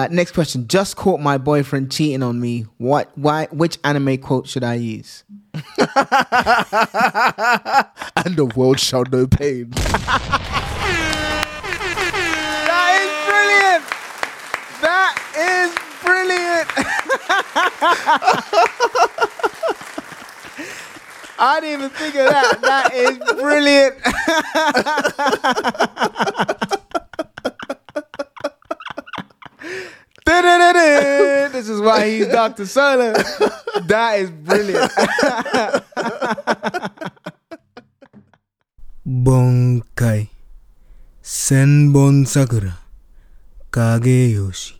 Uh, next question. Just caught my boyfriend cheating on me. What? Why? Which anime quote should I use? and the world shall know pain. That is brilliant. That is brilliant. I didn't even think of that. That is brilliant. This is why he's Dr. Solo. That is brilliant. Bankai. Senbon Sakura. Kage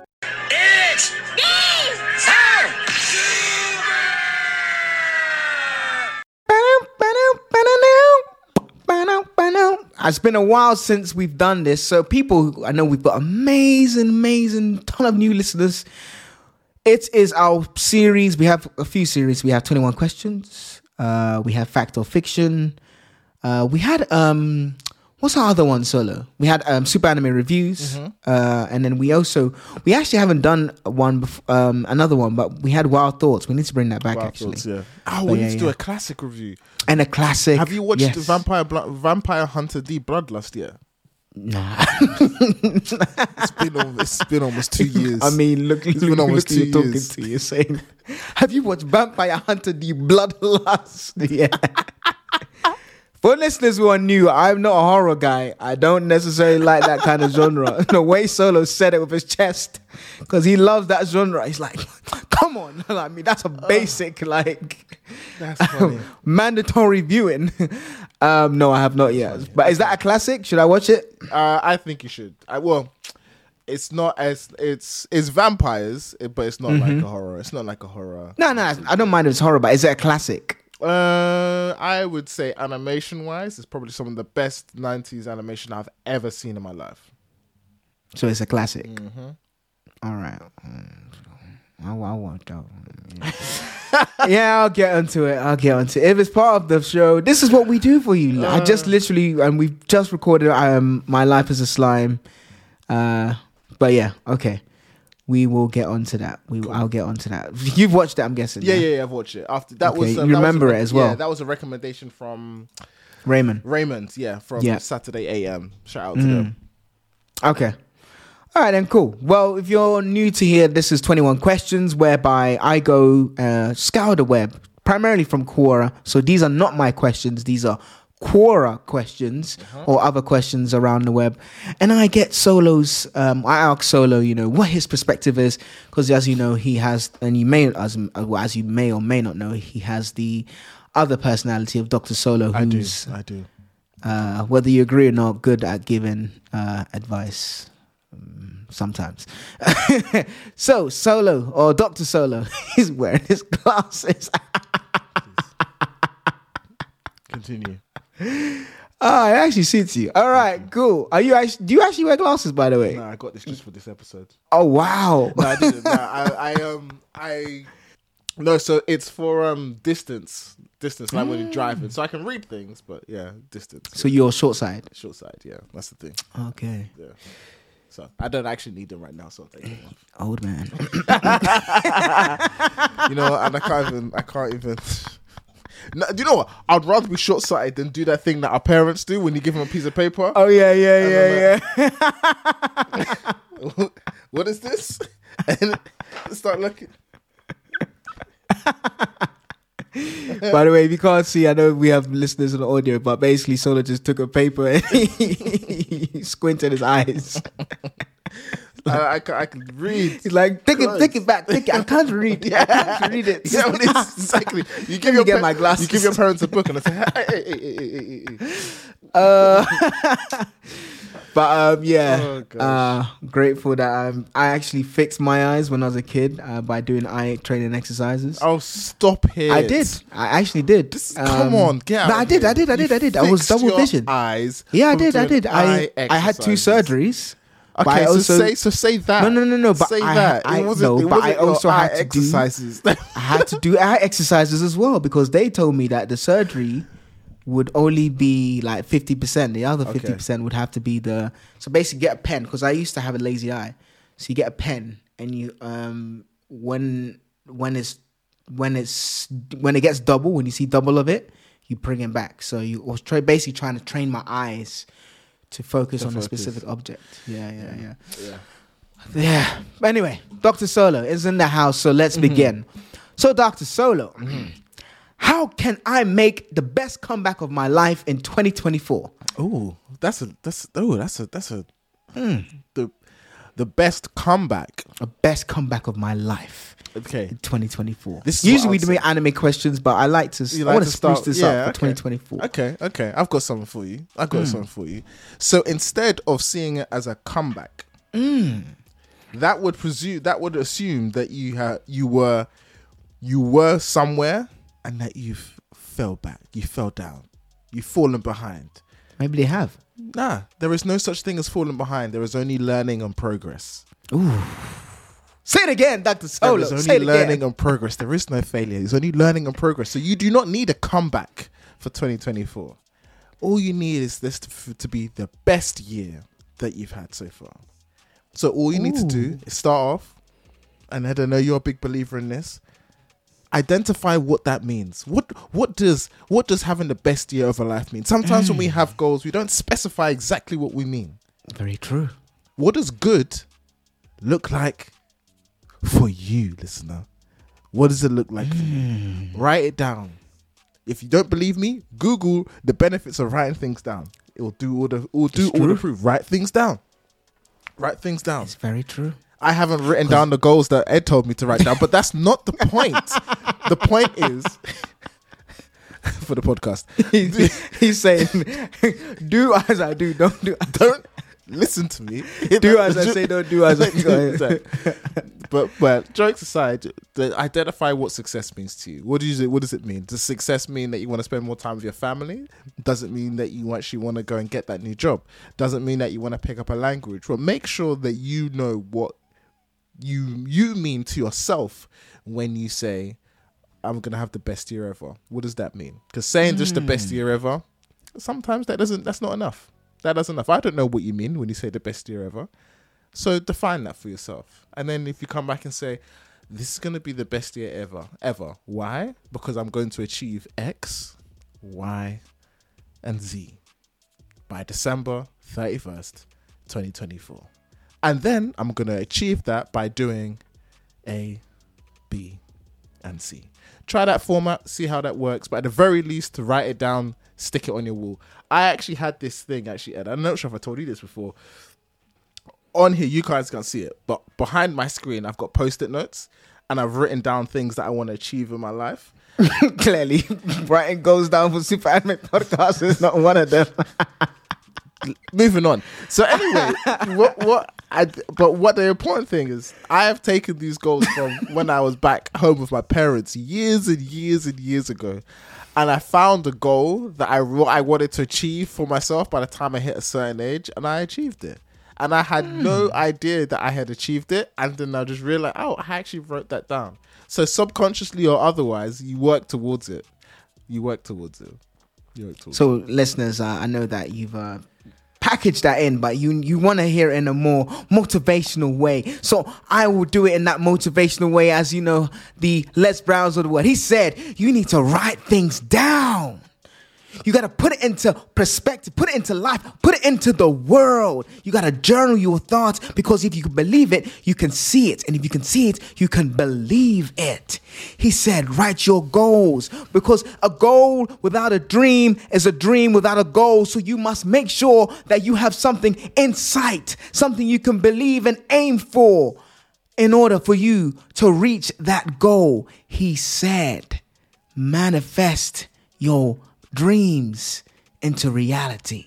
It's been a while since we've done this, so people, I know we've got amazing, amazing ton of new listeners. It is our series. We have a few series. We have 21 questions. Uh, we have fact or fiction. Uh, we had um, what's our other one solo? We had um, super anime reviews, uh, and then we also we actually haven't done one, bef- um, another one, but we had wild thoughts. We need to bring that back Wild actually, Thoughts, yeah. Oh, But we yeah, need to do a classic review. and a classic. Have you watched yes. Vampire Blo- Vampire Hunter D Bloodlust yet? Nah. It's been almost, it's been almost two years. I mean, look, look, been look almost who you're two talking years. to. You're saying, have you watched Vampire Hunter: The Bloodlust? Yeah. For listeners who are new, I'm not a horror guy. I don't necessarily like that kind of genre. The way Solo said it with his chest, because he loves that genre. He's like, come on. I mean, that's a basic, like, That's funny. mandatory viewing. um, no, I have not yet. But is that a classic? Should I watch it? uh, I think you should. I, well, it's not as it's it's vampires, eh, but it's not Mm-hmm. like a horror. It's not like a horror. No, no, I don't mind if it's horror, but is it a classic? Uh, I would say animation wise, it's probably some of the best '90s animation I've ever seen in my life. So it's a classic. Mm-hmm. All right. Mm, I, I want that. Yeah. yeah, I'll get onto it. I'll get onto it. If it's part of the show, this is what we do for you. I just literally, and we've just recorded um, My Life as a Slime. Uh, but yeah, okay. We will get onto that. We I'll get onto that. You've watched it, I'm guessing. Yeah, yeah, yeah. I've watched it. After that Okay, was you that was a remember it as well. Yeah, that was a recommendation from Raymond. Raymond. Yeah, from Yeah. Saturday AM. Shout out to them. Okay. All right, then, cool. Well, if you're new to here, this is 21 questions whereby I go uh, scour the web, primarily from Quora. So these are not my questions, these are Quora questions or other questions around the web. And I get Solo's, um, I ask Solo, you know, what his perspective is, because as you know, he has, and you may, as, well, as you may or may not know, he has the other personality of Dr. Solo, I do. I do. uh, whether you agree or not, good at giving uh, advice um, sometimes. so, Solo or Dr. Solo, he's wearing his glasses. Continue. Oh, it actually suits you. All right, cool. Are you actually? Do you actually wear glasses, by the way? No, I got this just for this episode. Oh wow. No, I didn't. No, I, I um I no. So it's for um distance, distance, like when you're driving. So I can read things, but yeah, distance. So you're short side. short side. Yeah, that's the thing. Okay, Yeah. So I don't actually need them right now. So them off. old man. You know, and I can't even. I can't even. No, do you know what? I'd rather be short sighted than do that thing that our parents do when you give them a piece of paper. oh yeah, yeah, yeah, yeah. what is this? And start looking. By the way, if you can't see, I know we have listeners on the audio, but basically Solo just took a paper and he squinted his eyes. I, I, can, I can read. He's like, take it, take it back, take it. I can't read. Yeah. I can't read it. Yeah, exactly. You give your get my glasses. You give your parents a book and I say, hey, hey, hey, hey, hey. Uh, but um, yeah, Oh, uh, grateful that um, I actually fixed my eyes when I was a kid uh, by doing eye training exercises. Oh, stop it! I did. I actually did. This- Um, come on, get out. No, I did. here. I did. I You did. I did. I was double your vision. Eyes. Yeah, I did. I did. I I had two surgeries. Okay, so also- say so say that. No, no, no, no, but say I- that. I- it wasn't, no, it but I also had to do- I had to do eye exercises as well because they told me that the surgery would only be like 50%. The other Okay. 50% would have to be the. So basically, get a pen because I used to have a lazy eye. So you get a pen and you, um, when, when it's, when it's, when it gets double, when you see double of it, you bring it back. So you was try, basically trying to train my eyes to focus To on a specific object. Yeah, yeah, yeah. yeah. Yeah. But anyway, Dr. Solo is in the house, so let's Mm-hmm. begin. So, Dr. Solo, how can I make the best comeback of my life in 2024? Oh, that's a that's oh that's a that's a Hmm. the the best comeback. A best comeback of my life Okay. 2024. This is Usually we do anime questions, but I like to. You I like want to spruce start- this yeah, up for okay. 2024. Okay, okay. I've got something for you. I've got Hmm. something for you. So instead of seeing it as a comeback, Hmm. that would presume that would assume that you had you were you were somewhere and that you've fell back, you fell down, you've fallen behind. Maybe they have. Nah, there is no such thing as falling behind. There is only learning and progress. Say it again, Dr. There Solo. is Say only learning again. and progress. There is no failure. It's only learning and progress. So you do not need a comeback for 2024. All you need is this to, to be the best year that you've had so far. So all you need to do is start off, and I don't know you're a big believer in this. Identify what that means. What what does what does having the best year of a life mean? Sometimes when we mm. have goals, we don't specify exactly what we mean. Very true. What does good look like for you, listener? What does it look like you? Mm. Write it down. If you don't believe me, Google the benefits of writing things down. It will do all the it will do It's all the proof. Write things down. Write things down. It's very true. I haven't written down the goals that Ed told me to write down, but that's not the point. the point is for the podcast. He's, he's saying, do as I do, don't do. Don't listen to me. Do as I say, don't do as I go. But but jokes aside, the, identify what success means to you. What do you what does it mean? Does success mean that you want to spend more time with your family? Does it mean that you actually want to go and get that new job? Does it mean that you want to pick up a language? Well, make sure that you know what you you mean to yourself when you say I'm gonna have the best year ever. What does that mean? Because saying just the best hmm. year ever, sometimes that doesn't that's not enough. That doesn't enough. I don't know what you mean when you say the best year ever. So define that for yourself. And then if you come back and say, This is gonna be the best year ever, ever. Why? Because I'm going to achieve X, Y, and Z by December 31st, 2024. And then I'm gonna achieve that by doing A, B, and C. Try that format, see how that works. But at the very least, to write it down, stick it on your wall. I actually had this thing, actually, Ed. I'm not sure if I told you this before. On here, you guys can't see it, but behind my screen, I've got post it notes and I've written down things that I want to achieve in my life. Clearly, Brighton goes down for Super Anime Podcast is not one of them. moving on. So anyway, what what I but what the important thing is, I have taken these goals from when I was back home with my parents years and years and years ago, and I found a goal that I what I wanted to achieve for myself by the time I hit a certain age, and I achieved it. And I had no idea that I had achieved it, and then I just realized, oh, I actually wrote that down. So subconsciously or otherwise, you work towards it. You work towards it. You work towards it. So, listeners, uh, I know that you've uh, packaged that in, but you you want to hear it in a more motivational way. So I will do it in that motivational way, as you know, the Les Browns of the world. He said you need to write things down. You got to put it into perspective, put it into life, put it into the world. You got to journal your thoughts because if you believe it, you can see it. And if you can see it, you can believe it. He said, write your goals because a goal without a dream is a dream without a goal. So you must make sure that you have something in sight, something you can believe and aim for in order for you to reach that goal. He said, manifest your dreams into reality.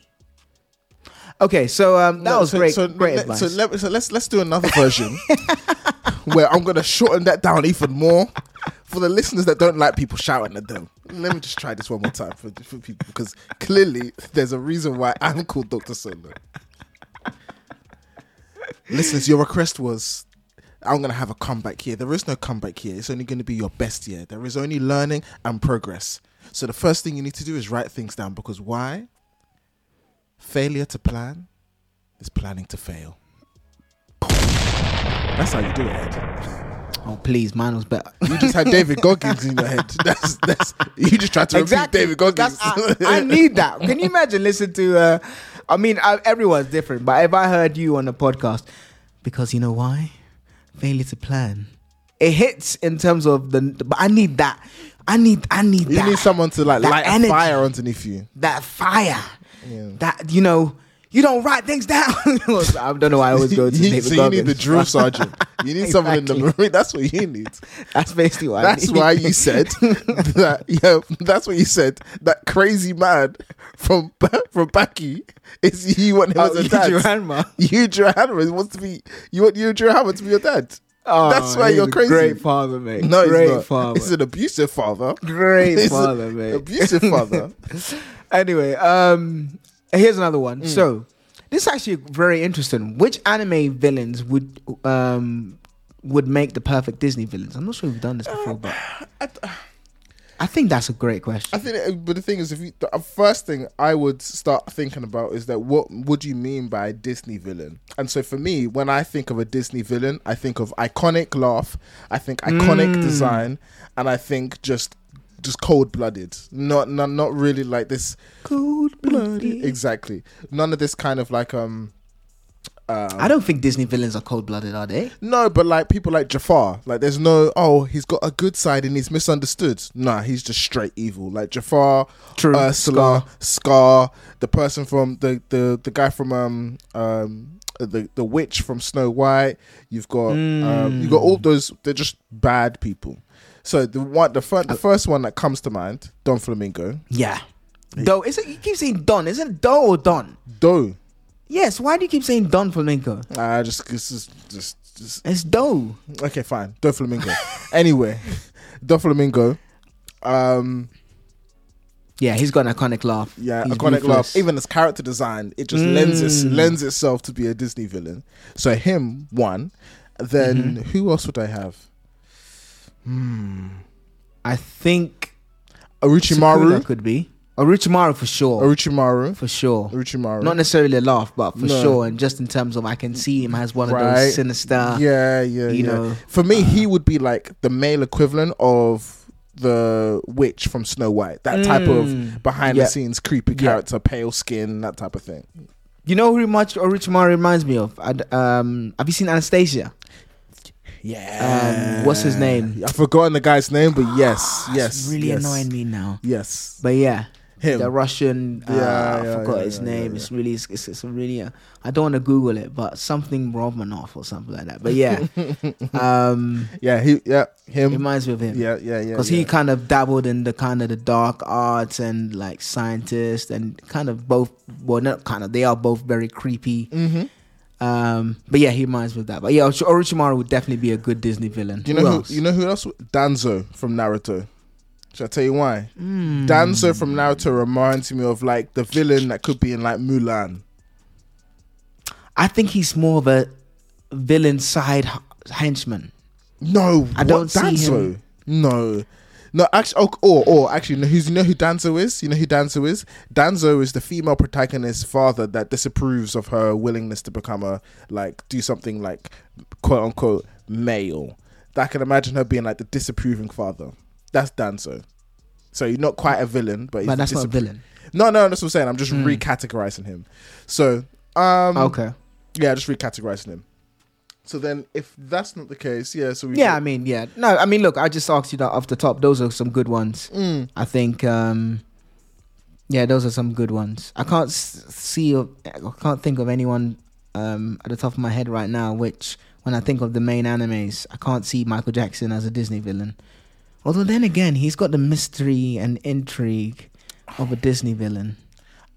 Okay, so um, that No, was so- great. So, great let, so, let, so let's let's do another version where I'm gonna shorten that down even more for the listeners that don't like people shouting at them. Let me just try this one more time for, for people because clearly there's a reason why I'm called Doctor Solo. Listeners, your request was I'm gonna have a comeback here. There is no comeback here. It's only gonna be your best year. There is only learning and progress. So the first thing you need to do is write things down because why? Failure to plan is planning to fail. That's how you do it, Ed. oh, please, mine was better. You just had David Goggins in your head. That's that's you just tried to repeat David Goggins. I, I need that. Can you imagine? Listen to. Uh, I mean, I, everyone's different, but if I heard you on the podcast, because you know why? Failure to plan. It hits in terms of the. But I need that. I need. I need you that. need someone to like that light energy. a fire underneath you. that fire. Yeah. That you know. You don't write things down. I don't know why I always go to You- David so you need the drill sergeant. You need someone in the Exactly. marine. That's what you need. That's basically what. That's I need. why you said that. Yeah, that's what you said. That crazy man from from Baki is you want him Oh, as a Hugh dad. Johanma. Yujiro Hanma wants to be. You want Yujiro Hanma to be your dad. Oh, That's why you're crazy. Great father, mate. No, great he's father. He's an abusive father. great He's father, mate. Abusive father. Anyway, um, here's another one. Mm. So, this is actually very interesting. Which anime villains would um would make the perfect Disney villains? I'm not sure we've done this before, but I think that's a great question. I think, but the thing is, if you the uh, first thing I would start thinking about is that what would you mean by a Disney villain? And so for me, when I think of a Disney villain, I think of iconic laugh, I think iconic Mm. design, and I think just just cold blooded. Not not not really like this Cold blooded. exactly. None of this kind of like um. Um I don't think Disney villains are cold blooded, are they? No, but like people like Jafar, like there's no oh he's got a good side and he's misunderstood. Nah, he's just straight evil. Like Jafar, True. Ursula, Scar, the person from the the the guy from um um the the witch from Snow White. You've got um you got all those. They're just bad people. So the one the first the first one that comes to mind, Don Flamingo, Yeah. Doe. Is it? You keep saying Don. Isn't it Doe or Don? Doe. Yes. Why do you keep saying Don Flamenco? I just this is just just It's Doe. Okay, fine. Doflamingo. anyway, Doflamingo. Um, Yeah, he's got an iconic laugh. yeah, He's iconic laugh. Even his character design, it just lends its, Mm. lends itself to be a Disney villain. So him one. Then Mm-hmm. who else would I have? Hmm. I think Orochimaru. Could be Orochimaru for sure. Orochimaru. for sure. Orochimaru. Not necessarily a laugh, but for No. sure. And just in terms of, I can see him as one of Right. those sinister. yeah, yeah, you yeah. know, For me, he would be like the male equivalent of the witch from Snow White. That type Mm. of behind Yeah. the scenes creepy character, pale skin, that type of thing. You know who much Orochimaru reminds me of? I'd, um, have you seen Anastasia? Yeah. Um, what's his name? I've forgotten the guy's name, but yes, yes. It's really yes. annoying me now. Yes. But yeah, Him. the Russian. Uh, Yeah, I forgot yeah, his yeah, name. yeah, It's really, it's, it's, really. Uh, I don't want to Google it, but something Romanov or something like that. But yeah, um, yeah, he yeah, it him. reminds me of him. Yeah, yeah, yeah. because yeah. he kind of dabbled in the kind of the dark arts and like scientist and kind of both well not kind of they are both very creepy Mhm. um but yeah he reminds me of that but yeah Orochi- Orochimaru would definitely be a good Disney villain You know who, else? you know who else? Danzo from Naruto. Should I tell you why? Hmm. Danzo from Naruto reminds me of like the villain that could be in like Mulan. I think he's more of a villain side henchman No, I don't what, see Danzo. him. No, no. Actually, oh, or or actually, you know, who's you know who Danzo is? You know who Danzo is? Danzo is the female protagonist's father that disapproves of her willingness to become a like do something like quote unquote male. That I can imagine her being like the disapproving father. That's Danzo. So you're not quite a villain, but, he's but that's not a villain. No, no, that's what I'm saying. I'm just Mm. recategorizing him. So, um, Okay. yeah, just recategorizing him. So then, if that's not the case, yeah. So we Yeah, I mean, yeah. No, I mean, look, I just asked you that off the top. Those are some good ones. Mm. I think, um, yeah, those are some good ones. I can't see, I can't think of anyone um, at the top of my head right now. Which, when I think of the main animes, I can't see Michael Jackson as a Disney villain. Although then again, he's got the mystery and intrigue of a Disney villain,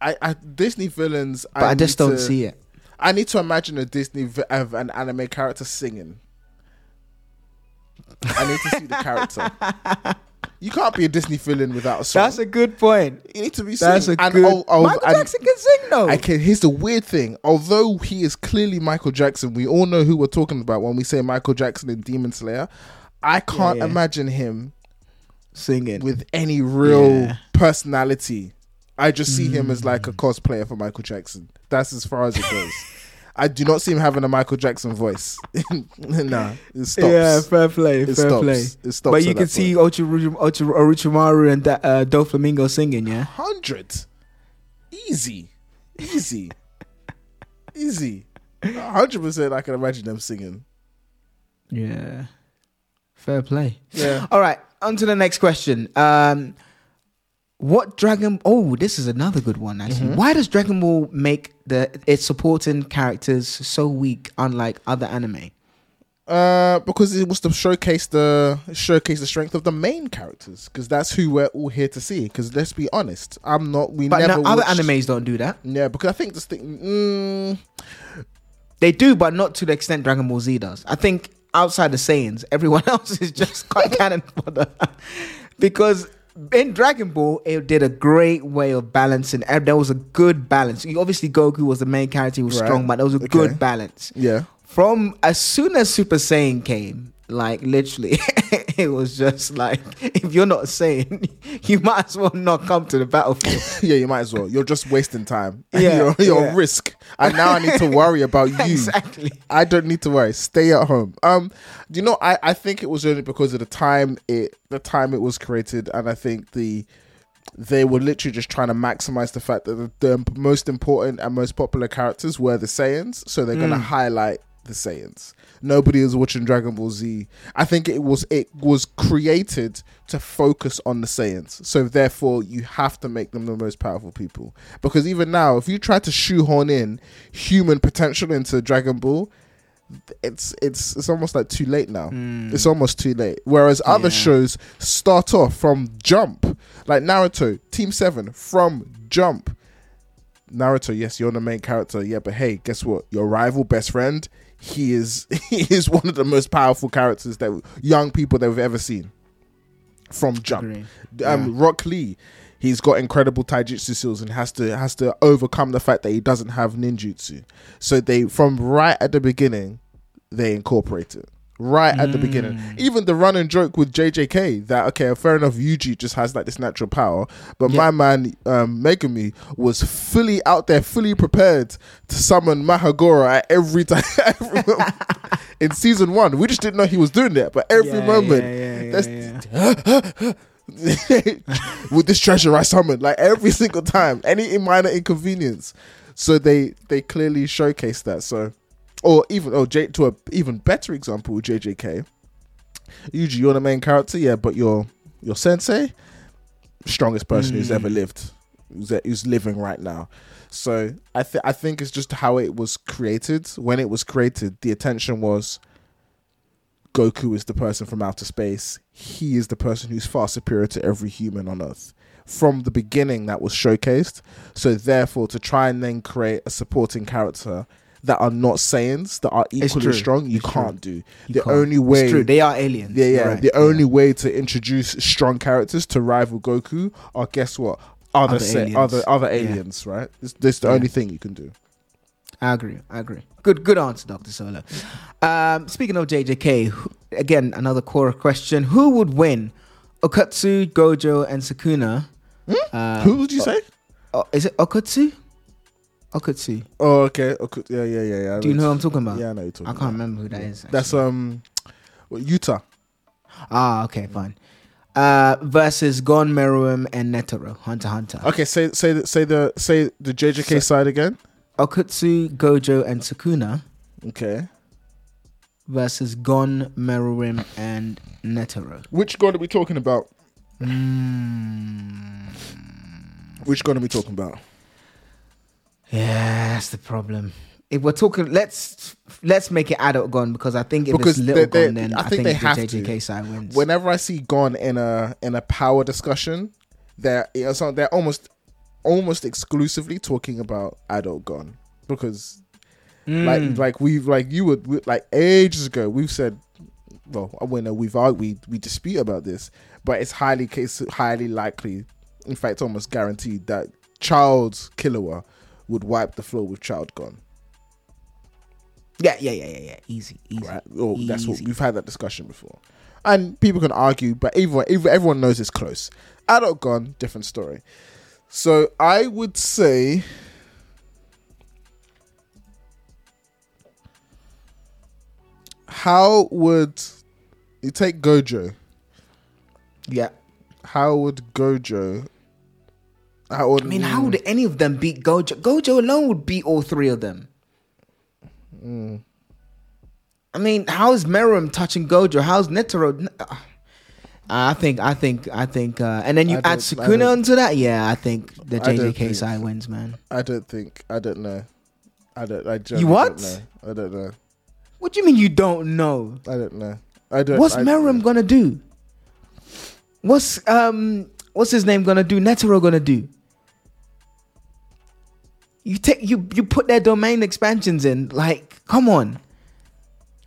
I, I Disney villains. but I, just don't to- see it. I need to imagine a Disney vi- of an anime character singing. I need to see the character. You can't be a Disney villain without a song. That's a good point. you need to be singing. That's a and, good. Michael and- Jackson can sing though. I can, here's the weird thing. Although he is clearly Michael Jackson, we all know who we're talking about when we say Michael Jackson in Demon Slayer. I can't yeah. imagine him singing. with any real Yeah. personality. I just see him as Mm. like a cosplayer for Michael Jackson. That's as far as it goes. I do not see him having a Michael Jackson voice. nah, it stops. Yeah, fair play, it fair stops. play. It stops. But you can see point. Orochimaru and Da- uh, Doflamingo singing, yeah? hundred, easy, easy, easy. hundred percent. I can imagine them singing. Yeah. Fair play. Yeah. All right, on to the next question. Um, what Dragon? Oh, this is another good one. Actually, Mm-hmm. why does Dragon Ball make the its supporting characters so weak, unlike other anime? Uh, because it was to showcase the showcase the strength of the main characters, because that's who we're all here to see. Because let's be honest, I'm not. We But never now other watched- animes don't do that. Yeah, because I think this thing. Mm, They do, but not to the extent Dragon Ball Z does. I think outside the Saiyans, everyone else is just quite cannon fodder. because in Dragon Ball, it did a great way of balancing. There was a good balance. Obviously, Goku was the main character; he was Right. strong, but there was a Okay. good balance. yeah. From as soon as Super Saiyan came, like literally, it was just like if you're not Saiyan, you might as well not come to the battlefield. yeah, you might as well. You're just wasting time. Yeah, you're, you're yeah. a risk. And now I need to worry about you. exactly. I don't need to worry. Stay at home. Um, do you know? I, I think it was only because of the time it the time it was created, and I think the they were literally just trying to maximize the fact that the, the most important and most popular characters were the Saiyans, so they're Mm. gonna highlight the Saiyans. Nobody is watching Dragon Ball Z. I think it was it was created to focus on the Saiyans. So therefore you have to make them the most powerful people. Because even now, if you try to shoehorn in human potential into Dragon Ball, it's it's it's almost like too late now. Hmm. It's almost too late. Whereas other Yeah. shows start off from jump, like Naruto, Team Seven from jump. Naruto, yes, you're the main character, yeah, but hey, guess what? Your rival best friend, he is he is one of the most powerful characters that young people that we've ever seen. From jump, um, Rock Lee, he's got incredible taijutsu skills and has to has to overcome the fact that he doesn't have ninjutsu. So they from right at the beginning, they incorporate it. Right at the beginning, even the running joke with JJK that okay, fair enough, Yuji just has like this natural power, but Yeah. my man um, Megumi was fully out there, fully prepared to summon Mahoraga at every time. In season one, we just didn't know he was doing that, but every Yeah, moment, yeah, that's- with this treasure I summoned, like every single time, any minor inconvenience. So they they clearly showcase that. So, or even oh, J, to a even better example, JJK. Usually you're the main character, yeah, but your your sensei, strongest person who's ever hmm. lived, who's, who's living right now. So I think I think it's just how it was created. When it was created, the attention was Goku is the person from outer space. He is the person who's far superior to every human on Earth. From the beginning, that was showcased. So, therefore, to try and then create a supporting character that are not Saiyans, that are It's equally strong, you It's can't do. You the can't. only way. It's true. They are aliens. Yeah, yeah. Right. The only way to introduce strong characters to rival Goku are guess what? Other Other aliens. other other Yeah. aliens, right? This, this is the Yeah. only thing you can do. I agree. I agree. Good, good answer, Doctor Solo. Um, speaking of JJK, who- again another core question: Who would win, Okkotsu, Gojo, and Sukuna? Uh, Who would you say? oh, is it Okkotsu? Okkotsu. Oh, okay. okay. Yeah, yeah, yeah, yeah. I Do you know who I'm talking about? Yeah, I know you're talking I can't about. remember who that is. That's actually. um, Yuta. ah okay, fine. uh, versus Gon, Meruem, and Netero. Hunter x Hunter. Okay, say say the, say the say the JJK side again. Okkotsu, Gojo, and Sukuna Okay. versus Gon, Meruem, and Netero. Which God are we talking about? Mm. Which God are we talking about? Yeah, that's the problem. If we're talking, let's let's make it adult Gon because I think if Because it's little they- they- Gon, then I I, think think, they the have to. JJK side wins. Whenever I see Gon in a in a power discussion, they're they're almost almost exclusively talking about adult Gon because Mm. like like we've like you would like ages ago we've said well I we've arg- we we dispute about this but it's highly case highly likely in fact almost guaranteed that Child's Killua would wipe the floor with Child Gon yeah, yeah, yeah, yeah, yeah. Easy, easy. right or that's what we've had that discussion before and people can argue but everyone every- everyone knows it's close adult Gon different story so I would say how would you take Gojo? Yeah. How would Gojo? How I mean, how would any of them beat Gojo? Gojo alone would beat all three of them. Mm. I mean, how's Meruem touching Gojo? How's Netero? Uh, I think, I think, I think, uh, and then you I add Sukuna onto that. Yeah, I think the JJK side wins, man. I don't think. I don't know. I don't. I You genuinely what? Don't know. You what? I don't know. What do you mean you don't know? I don't know. I don't. What's I, Meruem gonna do? What's um, what's his name gonna do? Netero gonna do? You take you you put their domain expansions in. Like, come on,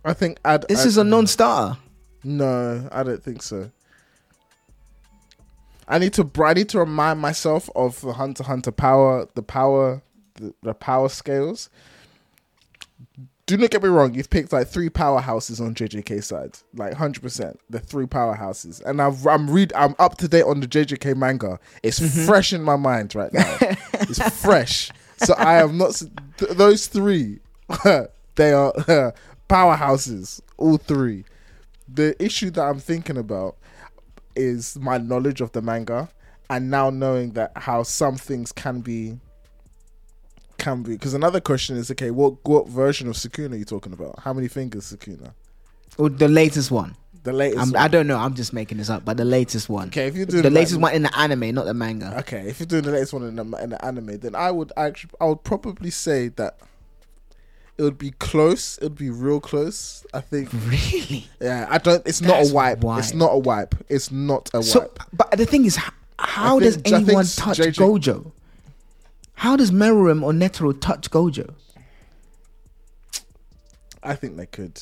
I think. I'd, this I'd- is a non-starter. No, I don't think so. I need to. I need to remind myself of the Hunter Hunter power, the power, the, the power scales. Do not get me wrong. You've picked like three powerhouses on JJK side, like hundred percent. The three powerhouses, and I've, I'm read. I'm up to date on the JJK manga. It's mm-hmm. fresh in my mind right now. it's fresh. So I am not. th- those three, they are powerhouses. All three the issue that I'm thinking about is my knowledge of the manga and now knowing that how some things can be can be because another question is okay what what version of Sukuna are you talking about how many fingers Sukuna Or the latest one. The latest I'm, one. I don't know. I'm just making this up, but the latest one. okay if you do the like- latest one in the anime, not the manga. okay if you're doing the latest one in the, in the anime then I would actually I would probably say that it would be close it would be real close I think Really? yeah I don't it's not That's a wipe it's not a wipe it's not a wipe So, but the thing is, how I does think- anyone touch JJ Gojo? How does Meruem or Netero touch Gojo? I think they could.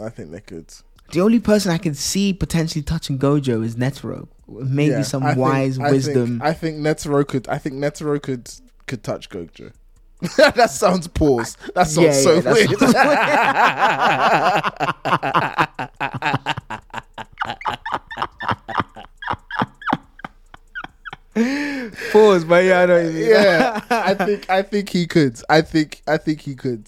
I think they could. The only person I can see potentially touching Gojo is Netero. Maybe Yeah, some I think- wise I wisdom. Think, I think Netero could. I think Netero could could touch Gojo. that sounds pause. That sounds Yeah, so yeah, weird. Pause, but yeah, I know. what you mean. yeah, I think I think he could. I think I think he could.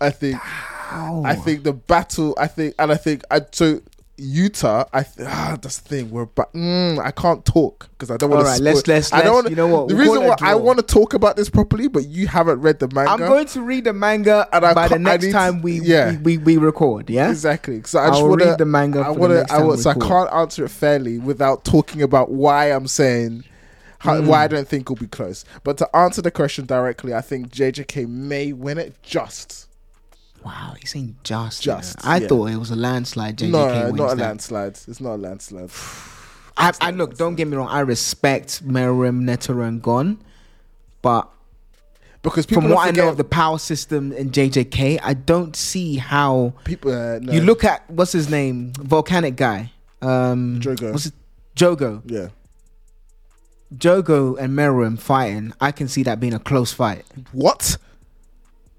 I think How? I think the battle. I think and I think I so. Yuta, I th- ah, that's the thing. We're but mm, I can't talk because I don't want to. Alright, let's- let's- I don't let's- wanna, you know what, The we'll reason why I want to talk about this properly, but you haven't read the manga. I'm going to read the manga And I by the next time we, yeah. we, we we record. Yeah. Exactly. So I just want to read the manga I want to. Want. So I can't answer it fairly without talking about why I'm saying how, Hmm. why I don't think it'll be close. But to answer the question directly, I think JJK may win it. Just Wow, he's saying just. Just. I yeah. thought it was a landslide. JJK no, wins not a that. landslide. It's not a landslide. I, I look. Don't get me wrong. I respect Meruem, Netero, and Gon, but Because people from what I know of the power system in JJK, I don't see how people, uh, no. you look at what's his name, volcanic guy. Um, Jogo. What's it? Jogo. Yeah. Jogo and Meruem fighting. I can see that being a close fight. What?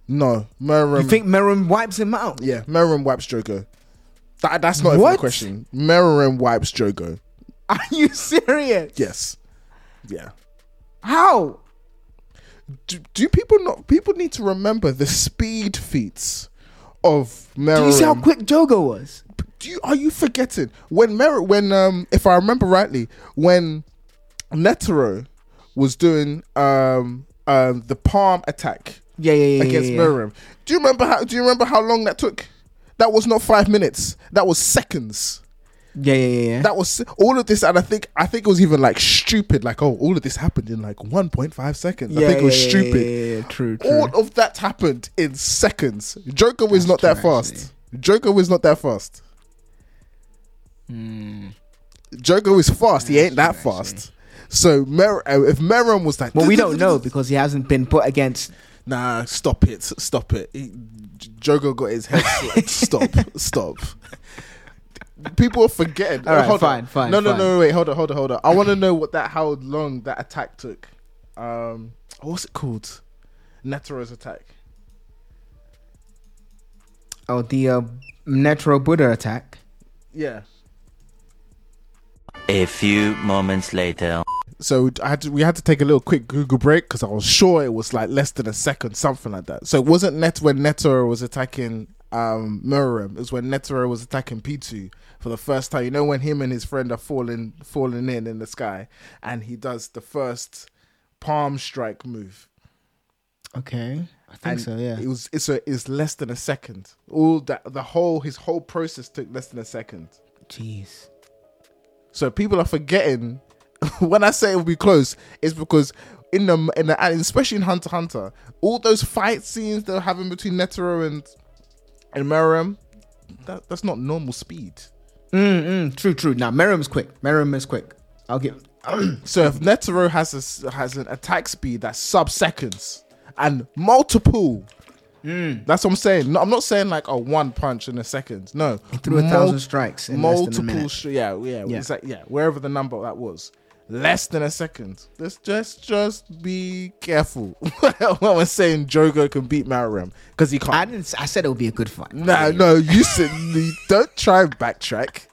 No, Meruem. you think Meruem wipes him out? Yeah, Meruem wipes Jogo. That, that's not even What? a question. Meruem wipes Jogo. Are you serious? Yes. Yeah. How? do, do people not people need to remember the speed feats of Meruem Do you see how quick Jogo was? Do you are you forgetting when Mer when um if I remember rightly when Netero was doing um um the palm attack Yeah, yeah, yeah. against yeah, yeah. Meruem. Do you remember how do you remember how long that took? That was not five minutes. That was seconds. Yeah, yeah, yeah. yeah. That was all of this, and I think I think it was even like stupid. Like, oh, all of this happened in like one point five seconds. I yeah, think it was yeah, stupid. Yeah, yeah, yeah. True, true. All of that happened in seconds. Jogo was That's not that true, fast. Jogo was not that fast. Hmm. Jogo was fast. he Yeah, ain't that that's true, fast. So Mer- uh, if Meruem was like, well, we don't know because he hasn't been put against. Nah, stop it, stop it. He, Jogo got his head. slit. stop, stop. People are forgetting. All right, hold fine, on. fine, No, no, fine. no, wait, hold on, hold on, hold on. I want to know what that, how long that attack took. Um, what's it called? Netero's attack. Oh, the uh, Netero Buddha attack. Yeah. A few moments later. So I had to, we had to take a little quick Google break because I was sure it was like less than a second, something like that. So it wasn't Net when Netero was attacking um. It was when Netero was attacking P2 for the first time. You know when him and his friend are falling falling in in the sky, and he does the first palm strike move. Okay, I think and so. Yeah. it was it's a, it's less than a second. All that the whole his whole process took less than a second. Jeez. So people are forgetting when I say it will be close, it's because in the in the especially in Hunter Hunter, all those fight scenes they're having between Netero and and Meruem, that, that's not normal speed. Mm, mm, true, true. Now, Meruem's quick. Meruem is quick. I'll give. So if Netero has a has an attack speed that's sub seconds and multiple, that's what I'm saying. No, I'm not saying like a one punch in a second. No, through a thousand strikes in less than a multiple. minute. yeah, Yeah. yeah. yeah, wherever the number that was, less than a second. Let's just just be careful when we're saying Jogo can beat Meruem because he can't. I didn't. I said it would be a good fight. No, no, you said don't try and backtrack.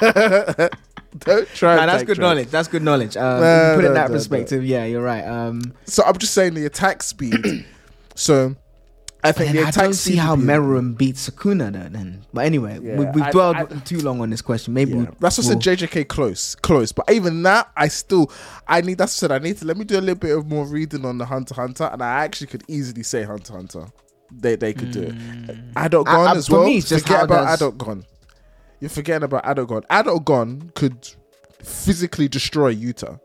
don't try. Nah, that's good backtrack. knowledge. That's good knowledge. Um, you put it in no, that perspective, yeah, you're right. Um, So I'm just saying the attack speed. so I think and the I don't see how Meruem beats Sukuna. Then, but anyway, we, Yeah, we've I- dwelled I- too long on this question. Maybe Yeah. we, That's what I we'll- said. JJK close, close. But even that, I still, I need. That's what I said. I need to let me do a little bit of more reading on the Hunter Hunter, and I actually could easily say Hunter Hunter. They they could do it. Mm. Adult I- I- as well. me, just Forget about does- Adult Gon. You're forgetting about Adult Gon. Adult Gon could physically destroy Yuta.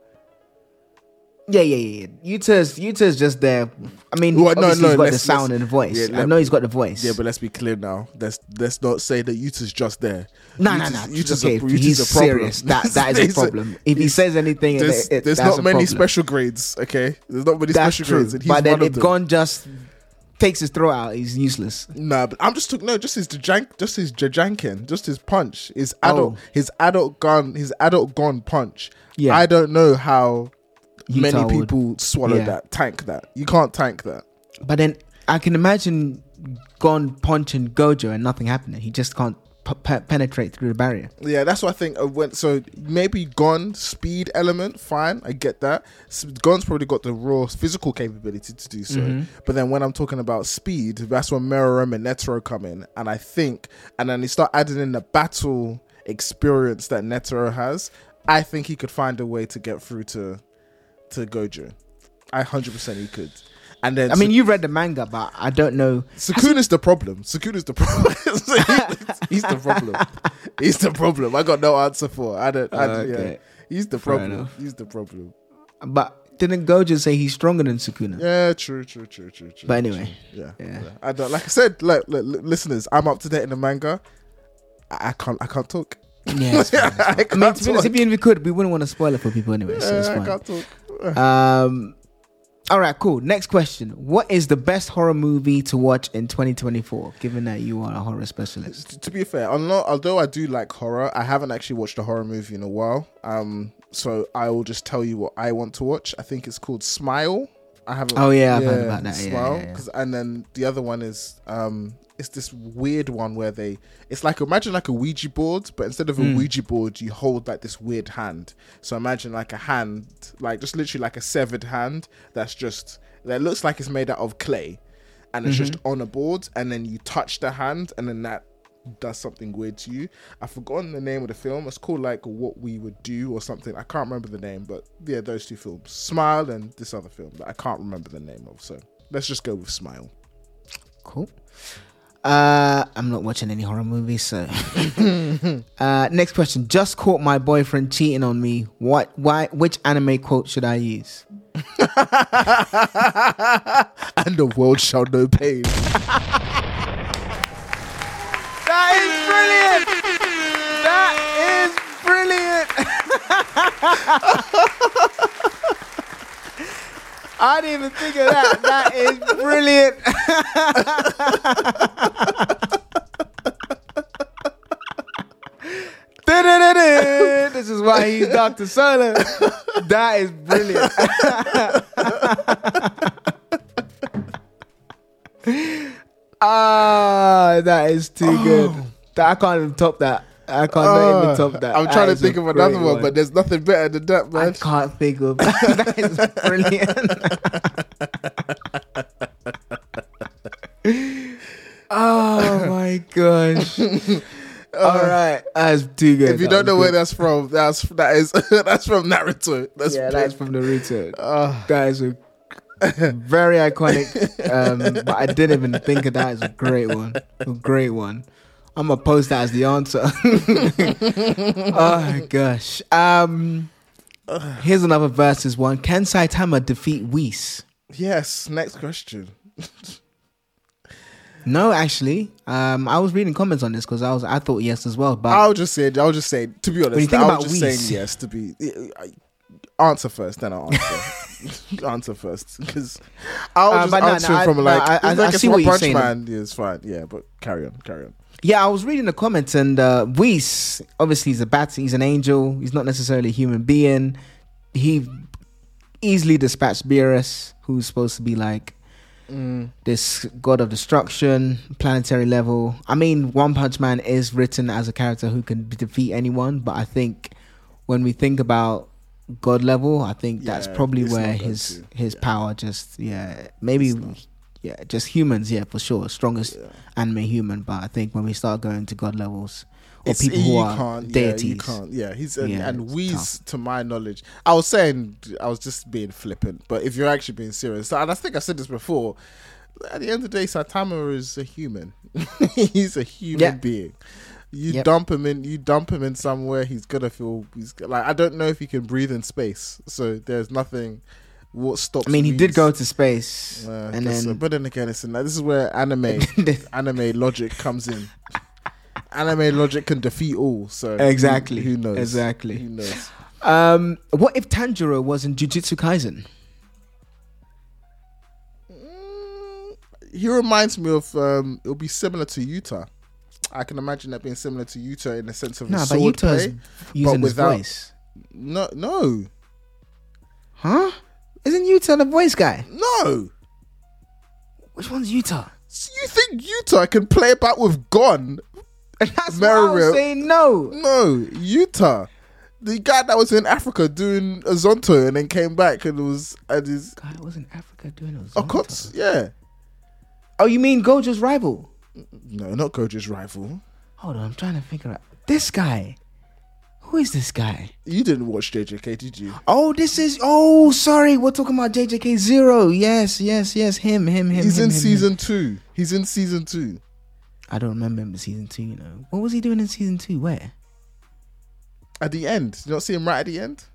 Yeah, yeah, yeah. Yuta's Yuta's just there. I mean, Well, no, no, he's got the sound and voice. yeah, I know he's got the voice. Yeah, but let's be clear now. Let's let's not say that Yuta's just there. no, no, Yuta's- no. Yuta's okay, a, Yuta's he's a problem. serious. That that is a problem. If he says anything, There's, it, it, there's that's not many problem. special grades. Okay, there's not many That's special true. grades, and he's But then if. Gon just takes his throw out, he's useless. Nah, but I'm just talking. No, just his jank, just his jajanken, just his punch, his adult, Oh. his adult Gon, his adult Gon punch. Yeah. I don't know how many Yuta would. people swallow Yeah. that, tank that. You can't tank that. But then I can imagine Gon punching Gojo and nothing happening. He just can't p- pe- penetrate through the barrier. Yeah, that's what I think. When, so maybe Gon speed element, fine, I get that. Gon's probably got the raw physical capability to do so. Mm-hmm. But then when I'm talking about speed, that's when Meruem and Netero come in, and I think, and then they start adding in the battle experience that Netero has. I think he could find a way to get through to to Gojo. I hundred percent he could. And then I mean, you read the manga, but I don't know. Sukuna's the problem. Sukuna's the problem. he's the problem. He's the problem. I got no answer for. I don't. I, yeah. Okay. He's the Fair problem. enough. He's the problem. But didn't Gojo say he's stronger than Sukuna? Yeah, true, true, true, true, true. But anyway, true. yeah, yeah. yeah. I don't. Like I said, like, like, li- listeners, I'm up to date in the manga. I, I can't. I can't talk. Yeah, it's fine, it's fine. I I mean, to be honest, if even we could, we wouldn't want to spoil it for people anyway. So Yeah, it's I fine. can't talk. Um, all right, cool. Next question: What is the best horror movie to watch in 2024? Given that you are a horror specialist. To be fair, although, although I do like horror, I haven't actually watched a horror movie in a while. Um, so I will just tell you what I want to watch. I think it's called Smile. I haven't. Oh, yeah, I've heard about that. Yeah, Smile. yeah, yeah. and then the other one is um, it's this weird one where they. It's like imagine like a Ouija board, but instead of a Mm. Ouija board, you hold like this weird hand. So imagine like a hand, like just literally like a severed hand that's just that looks like it's made out of clay, and it's just Mm-hmm. on a board, and then you touch the hand, and then that does something weird to you. I've forgotten the name of the film. It's called like What We Would Do or something. I can't remember the name, but yeah, those two films, Smile and this other film that I can't remember the name of. So let's just go with Smile. Cool. Uh, I'm not watching any horror movies, so. uh, next question. Just caught my boyfriend cheating on me. What? Why? Which anime quote should I use? and the world shall know pain. That is brilliant. That is brilliant. I didn't even think of that. That is brilliant. This is why he's Dr. Solo. That is brilliant. Ah, that is too good. That- I can't even top that. I can't even top that. I'm That trying to think of another great one, but there's nothing better than that, I can't think of that. is brilliant. oh my gosh! All right, that's too good. If you That don't know was where that's from, that's that is that's from Naruto. That's yeah, that's from Naruto. Ah. that is a very iconic. Um, but I didn't even think of that as a great one. A great one. I'm gonna post that as the answer. oh gosh. Um, here's another versus one. Can Saitama defeat Whis? yes. Next question. No, actually, um, I was reading comments on this because I was I thought yes as well, but I'll just say, I'll just say, to be honest, I was just Whis- saying yes to be. Answer first, then I'll answer. answer first, because I'll Uh, just no, no, answer I- from no, like, I- I- like I see what you're Punch saying. Man. Yeah, it's fine. Yeah, but carry on, carry on. yeah, I was reading the comments and uh, Whis obviously he's a bat, he's an angel, he's not necessarily a human being. He easily dispatched Beerus, who's supposed to be like this god of destruction, planetary level. I mean, One Punch Man is written as a character who can defeat anyone, but I think when we think about god level, I think that's Yeah, probably where his his Yeah. power just yeah maybe yeah just humans yeah for sure strongest Yeah. anime human. But I think when we start going to god levels or It's- people who are can't, deities, Yeah, you can't. Yeah, he's and, and Whis, to my knowledge, I was saying I was just being flippant, but if you're actually being serious, and I think I said this before, at the end of the day, Saitama is a human. he's a human being. You Yep. dump him in, you dump him in somewhere, he's gonna feel. He's like I don't know if he can breathe in space, so there's nothing. What stops? I mean, he did go to space, Uh, and guess so. then but then again, it's this is where anime anime logic comes in. Anime logic can defeat all. So who- Exactly. who, knows? Exactly. Who knows? um, what if Tanjiro was in Jujutsu Kaisen? Mm, he reminds me of. Um, it'll be similar to Yuta. I can imagine that being similar to Yuta in the sense of No, but play. using his without- voice. No, no, Huh? Isn't Yuta the voice guy? no. Which one's Yuta? So you think Yuta can play about with Gon? That's why Merrill. saying no. No, Yuta. The guy that was in Africa doing a Zonto and then came back and was and his God, it was in Africa doing it. Okkotsu, yeah. Oh, you mean Gojo's rival? No, not Gojo's rival. Hold on, I'm trying to figure out this guy. Who is this guy? You didn't watch JJK, did you? Oh, this is. Oh, sorry, we're talking about JJK Zero. Yes, yes, yes. Him, him, him. He's him, in him, him. season two. He's in season two. I don't remember him in season two. You know, what was he doing in season two? Where? At the end. Did you not see him right at the end?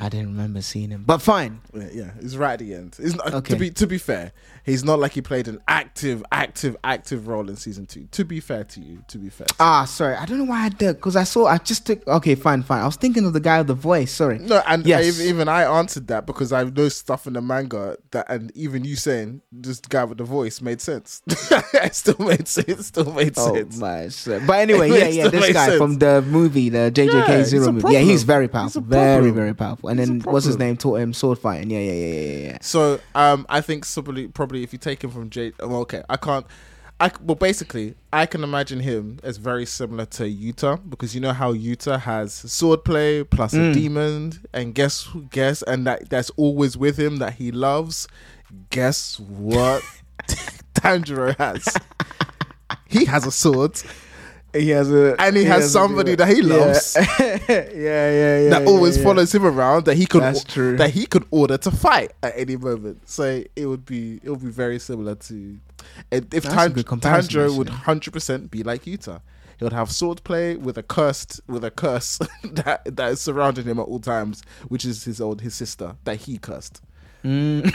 I didn't remember seeing him. But fine. Yeah, yeah, he's right at the end. He's not, Okay. To be to be fair, he's not like he played an active, active, active role in season two. To be fair to you, to be fair. to Ah, sorry. I don't know why I did because I saw. I just took. Okay, fine, fine. I was thinking of the guy with the voice. Sorry. No, and Yes. even, even I answered that because I know stuff in the manga that, and even you saying this guy with the voice made sense. it still made sense. It still made Oh sense. my! so- But anyway, yeah, yeah. This guy sense. from the movie, the JJK Yeah, Zero a movie. Yeah, he's problem. very He's powerful. Very, very powerful. And then what's his name? Taught him sword fighting. Yeah, yeah, yeah, yeah, yeah. So um, I think probably probably if you take him from J, well, okay, I can't. I, well basically I can imagine him as very similar to Yuta because you know how Yuta has swordplay plus Mm. a demon and guess guess and that that's always with him that he loves. Guess what? Tanjiro has. he has a sword He has a and he, has, a- somebody that he loves yeah, yeah, yeah. that yeah, always yeah. follows him around that he could That's true. that he could order to fight at any moment. So it would be it would be very similar to if Tan- Tanjiro would hundred percent be like Yuta. He would have swordplay with a cursed with a curse that that is surrounding him at all times, which is his old his sister that he cursed. Mm.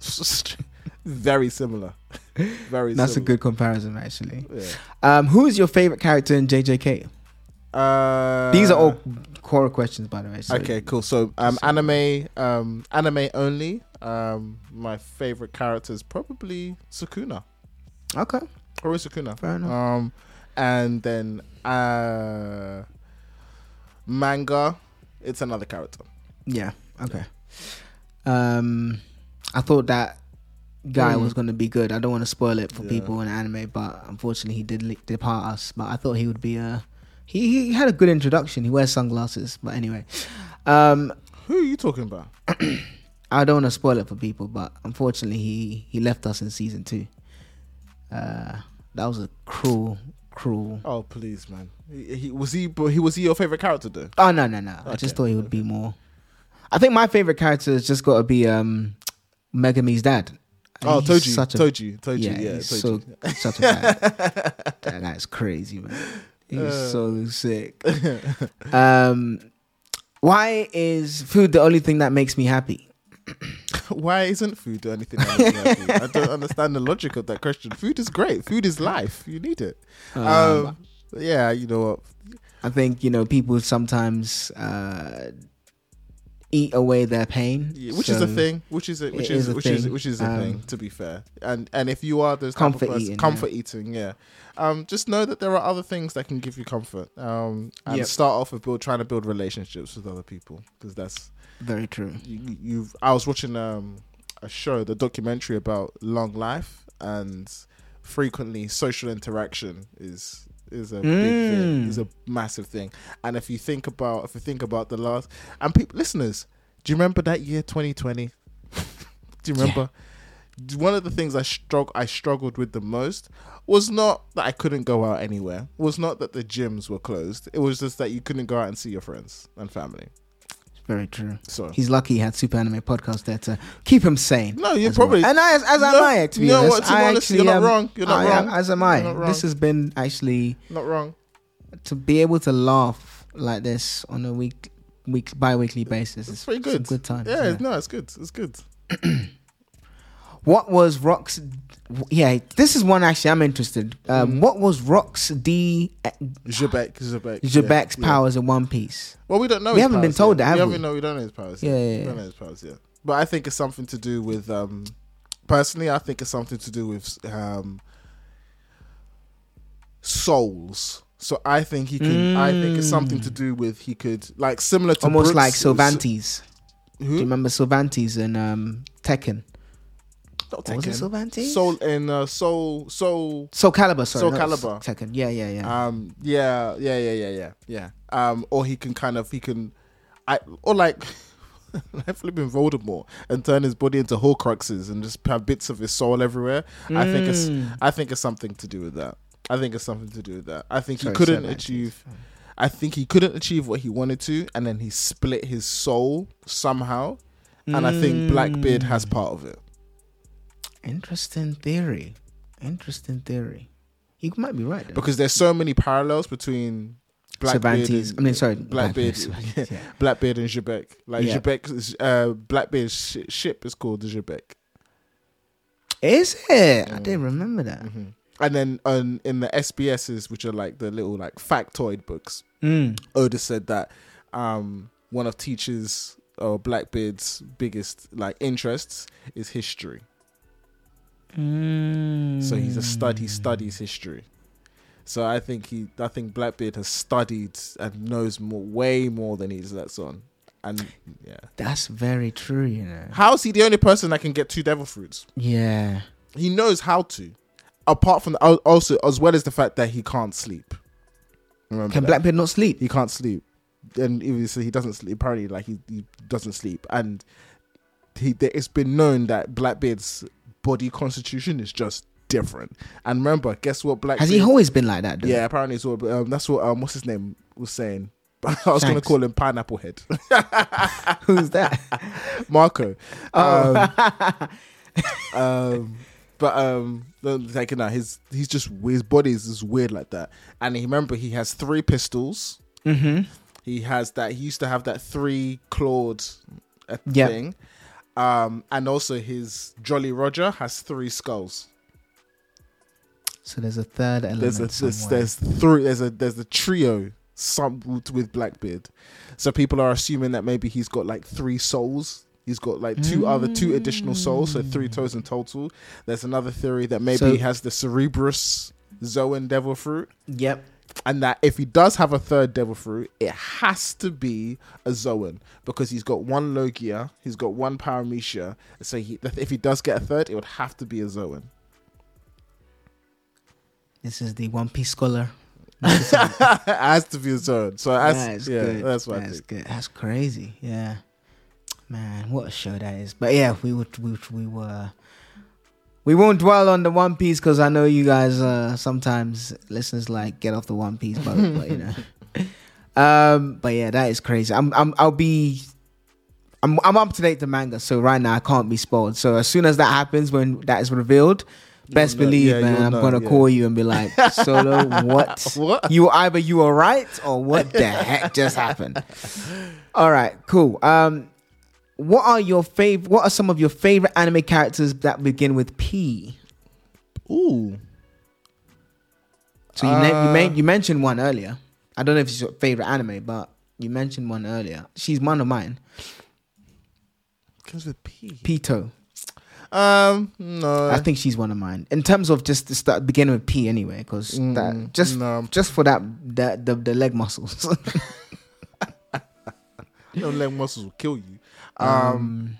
very similar. Very That's a good comparison, actually. Yeah. Um, who is your favorite character in JJK? Uh, These are all core questions, by the way. so- Okay, cool. So, um, anime, um, anime only. Um, my favorite character is probably Sukuna, Okay. Haru Sukuna. Fair enough. Um, and then uh, manga, it's another character. Yeah. Okay. Um, I thought that guy Mm. was going to be good. I don't want to spoil it for Yeah. people in anime, but unfortunately, he did depart us. But I thought he would be a. He he had a good introduction. He wears sunglasses, but anyway, um, Who are you talking about? I don't want to spoil it for people, but unfortunately, he he left us in season two. Uh, that was a cruel, cruel. Oh, please, man. He, he was he, but he was he your favorite character though? Oh no no no! I just thought he would be more. I think my favorite character has just got to be um, Megumi's dad. Oh, He's Toji, such a- Toji, Toji, yeah, yeah, he's so such a bad. that guy's crazy, man. He's Uh. so sick. um, why is food the only thing that makes me happy? Why isn't food or anything? that makes me happy? I don't understand the logic of that question. Food is great. Food is life. You need it. Um, Um, yeah, you know what? I think you know people sometimes uh, eat away their pain, Yeah, which is a thing. Which is a, which is, is a which is thing. which is a Um, thing. To be fair, and and if you are those type of Comfort person- eating, comfort eating, yeah. Um, just know that there are other things that can give you comfort. Um, and Yep. start off with build trying to build relationships with other people because that's Very true. you, you've. I was watching um a show, the documentary about long life, and frequently social interaction is is a big thing, Mm. is a massive thing. And if you think about if you think about the last and people listeners, do you remember that year 2020? do you remember? One of the things I strugg I struggled with the most was not that I couldn't go out anywhere. Was not that the gyms were closed. It was just that you couldn't go out and see your friends and family. Very true. So He's lucky he had Super Anime Podcast there to keep him sane. No, you're as well. probably- and I, as, as am I. To be you know honest, what, to be I honest, actually you're not am- wrong. You're not I wrong. as am I. You're not wrong. This has been actually not wrong. to be able to laugh like this on a week, week bi-weekly basis. It's It's pretty good. Good time. Yeah, no, it's good. It's good. What was Rock's? Yeah, this is one actually I'm interested. Um, Mm. What was Rock's D Xebec, Xebec. Xebec's yeah, yeah. powers in One Piece? Well, we don't know. We haven't been told yet. that, have we? we? know. We don't know his powers. Yeah, yet. yeah, We don't know his powers yet. But I think it's something to do with. um Personally, I think it's something to do with um souls. So I think he can. I think it's something to do with he could like similar to Almost Brooks- like Cervantes. Do you remember Cervantes in um, Tekken? Not Or was it Tekken. Cervantes? Soul in uh, Soul Soul. Soul Calibur, sorry. Soul Calibur. Tekken. Yeah, yeah, yeah. Um. Yeah. Yeah. Yeah. Yeah. Yeah. Yeah. Um. Or he can kind of he can, I or like. like flipping Voldemort and turn his body into Horcruxes and just have bits of his soul everywhere. I think it's Mm. I think it's something to do with that. I think it's something to do with that. I think Sorry, he couldn't achieve. I think he couldn't achieve what he wanted to, and then he split his soul somehow. And I think Blackbeard has Mm. part of it. Interesting theory. Interesting theory. You might be right. Though. because there's so many parallels between Blackbeard Cervantes. and, I mean, sorry, Blackbeard, Blackbeard, yeah. Blackbeard and Xebec. Like Yeah. Xebec's uh, Blackbeard's sh- ship is called the Xebec, Is it? Mm. I didn't remember that. and then um, in the SBSs, which are like the little like factoid books, Mm. Oda said that um, one of Teacher's or Blackbeard's biggest like interests is history. Mm. So he's a stud. He studies history. So I think he, I think Blackbeard has studied and knows more, way more than he's lets on. And yeah, That's very true. You know. how is he the only person that can get two devil fruits? Yeah. He knows how to. Apart from the, also as well as the fact that he can't sleep. Remember Can that? Blackbeard not sleep? he can't sleep, and obviously he doesn't sleep. Apparently, like he, he doesn't sleep, and he it's been known that Blackbeard's body constitution is just different. And remember, guess what? Black Has he always been like that? Though? Yeah, apparently it's all. Um, that's what um, what's his name was saying. I was going to call him Pineapple Head, Who's that? Marco. Oh. Um, um, but um, like you know, his he's just his body is just weird like that. And he, remember, he has three pistols. mm-hmm. He has that. He used to have that three clawed uh, Yep. thing. Um, and also his Jolly Roger has three skulls. So there's a third element. There's a there's, somewhere. there's three there's a there's a trio some with Blackbeard. So people are assuming that maybe he's got like three souls. He's got like two other two additional souls, so three toes in total. There's another theory that maybe So- he has the Cerberus Zoan devil fruit. Yep. And that if he does have a third devil fruit, it has to be a Zoan because he's got one Logia, he's got one Paramecia. So he, if he does get a third, it would have to be a Zoan. This is the One Piece scholar. it has to be a Zoan. So that's, yeah, good. that's what That's good. That's crazy. Yeah. Man, what a show that is. But yeah, we would we we were we won't dwell on the One Piece because I know you guys uh sometimes listeners like get off the One Piece boat, but you know. Um but yeah, that is crazy. I'm I'm I'll be I'm I'm up to date the manga, so right now I can't be spoiled. So as soon as that happens when that is revealed, best believe yeah, man, I'm know, gonna yeah. call you and be like, Solo, what? What? You either you were right or what the heck just happened? All right, cool. Um, what are your favorite? What are some of your favorite anime characters that begin with P? Ooh. So you na- you, Uh, men- you mentioned one earlier. I don't know if it's your favorite anime, but you mentioned one earlier. She's one of mine. Comes with P. Pitou. Um, no. I think she's one of mine. In terms of just the start beginning with P anyway, because Mm, that just no. just for that that the, the leg muscles. no leg muscles will kill you. Um, um,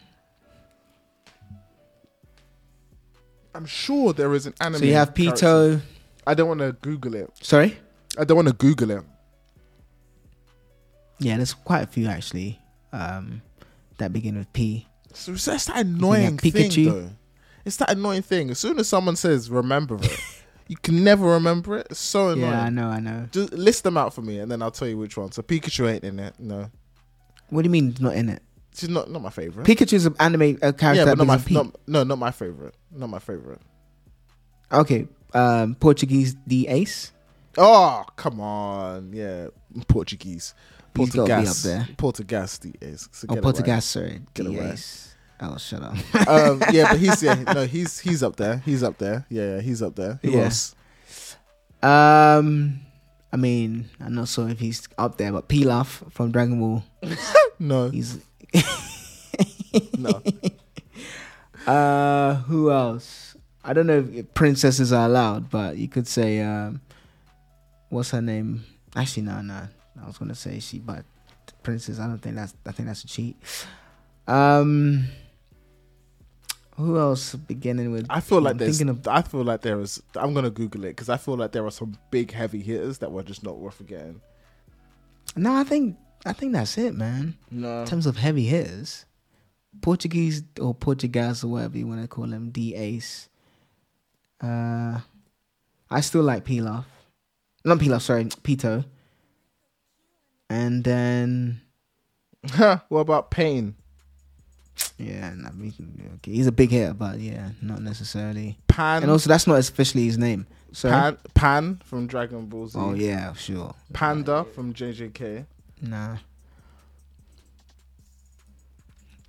I'm sure there is an anime. so you have character. Pitou. I don't want to Google it. Sorry. I don't want to Google it. Yeah, there's quite a few actually um, that begin with P. So it's that's that annoying thing, Pikachu. though. It's that annoying thing. As soon as someone says "remember it," you can never remember it. It's so annoying. Yeah, I know, I know. Just list them out for me, and then I'll tell you which one. So Pikachu ain't in it. No, What do you mean not in it? She's not not my favorite. Pikachu's an anime a character yeah, but not my P. not, no, not my favorite. Not my favorite. Okay, um, Portuguese the Ace. Oh, come on. Yeah, Portuguese. He's gotta be Portgas. up there. Portgas the is. So Oh, get it Portuguese, sorry, Get the. Ace. Oh, shut up. um, yeah, but he's yeah, no, he's he's up there. He's up there. Yeah, yeah he's up there. Who Yeah. else? um, I mean, I'm not sure if he's up there, but Pilaf from Dragon Ball. No, He's. No. Uh, who else? I don't know if princesses are allowed, but you could say, um, what's her name? Actually, no, no. I was gonna say she, but princess. I don't think that's. I think that's a cheat. Um, who else beginning with? I feel like I'm there's. thinking of. I feel like there is. I'm gonna Google it because I feel like there are some big heavy hitters that we're just not worth forgetting. No, I think I think that's it, man. No, In terms of heavy hitters, Portuguese or Portuguese or whatever you want to call them, D Ace. Uh, I still like Pilaf. Not Pilaf, sorry, Pitou. And then what about Pain? yeah, okay, he's a big hitter, but yeah, not necessarily. Pan. And also, that's not officially his name. So, Pan. Pan from Dragon Ball Z. oh yeah, sure. Panda from JJK. Nah.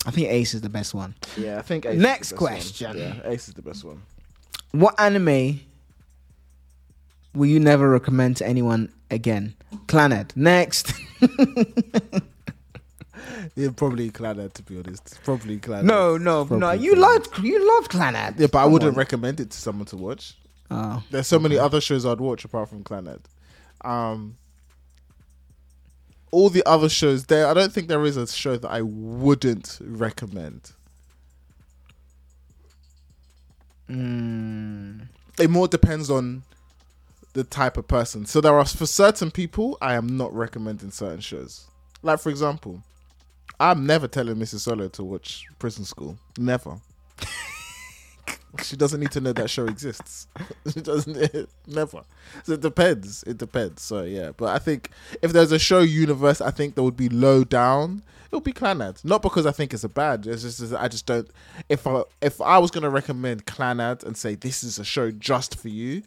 I think Ace is the best one. Yeah, I think. Ace Next is the best one. question. Yeah, Ace is the best one. What anime will you never recommend to anyone again? Clannad. Next. Yeah, probably Clannad to be honest. Probably Clannad. no, no, no. You loved you loved Clannad. Yeah, but I wouldn't on. recommend it to someone to watch. Oh. There's so many other shows I'd watch apart from Clannad. Um, all the other shows there, I don't think there is a show that I wouldn't recommend. Mm. It more depends on the type of person. So there are for certain people, I am not recommending certain shows. Like for example, I'm never telling Mrs. Solo to watch Prison School. Never. She doesn't need to know that show exists. she doesn't. never. So it depends. It depends. So yeah, but I think if there's a show universe, I think there would be low down. It would be Clannad. Not because I think it's a bad. It's just I just don't. If I if I was gonna recommend Clannad and say this is a show just for you,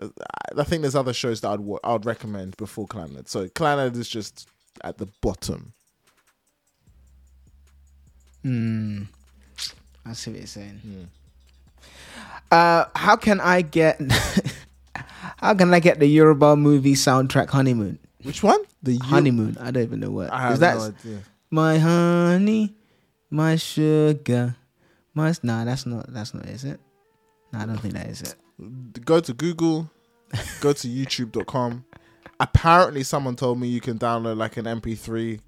I- I think there's other shows that I'd I'd recommend before Clannad. So Clannad is just at the bottom. Hmm. I see what you're saying. Uh, how can I get? how can I get the Yoruba movie soundtrack "Honeymoon"? Which one? The Yo- Honeymoon. I don't even know what I have is that. no idea. My honey, my sugar, my. Nah, that's not. That's not. Is it? Nah, I don't think that is it. go to Google, go to YouTube.com. Apparently, someone told me you can download like an MP3,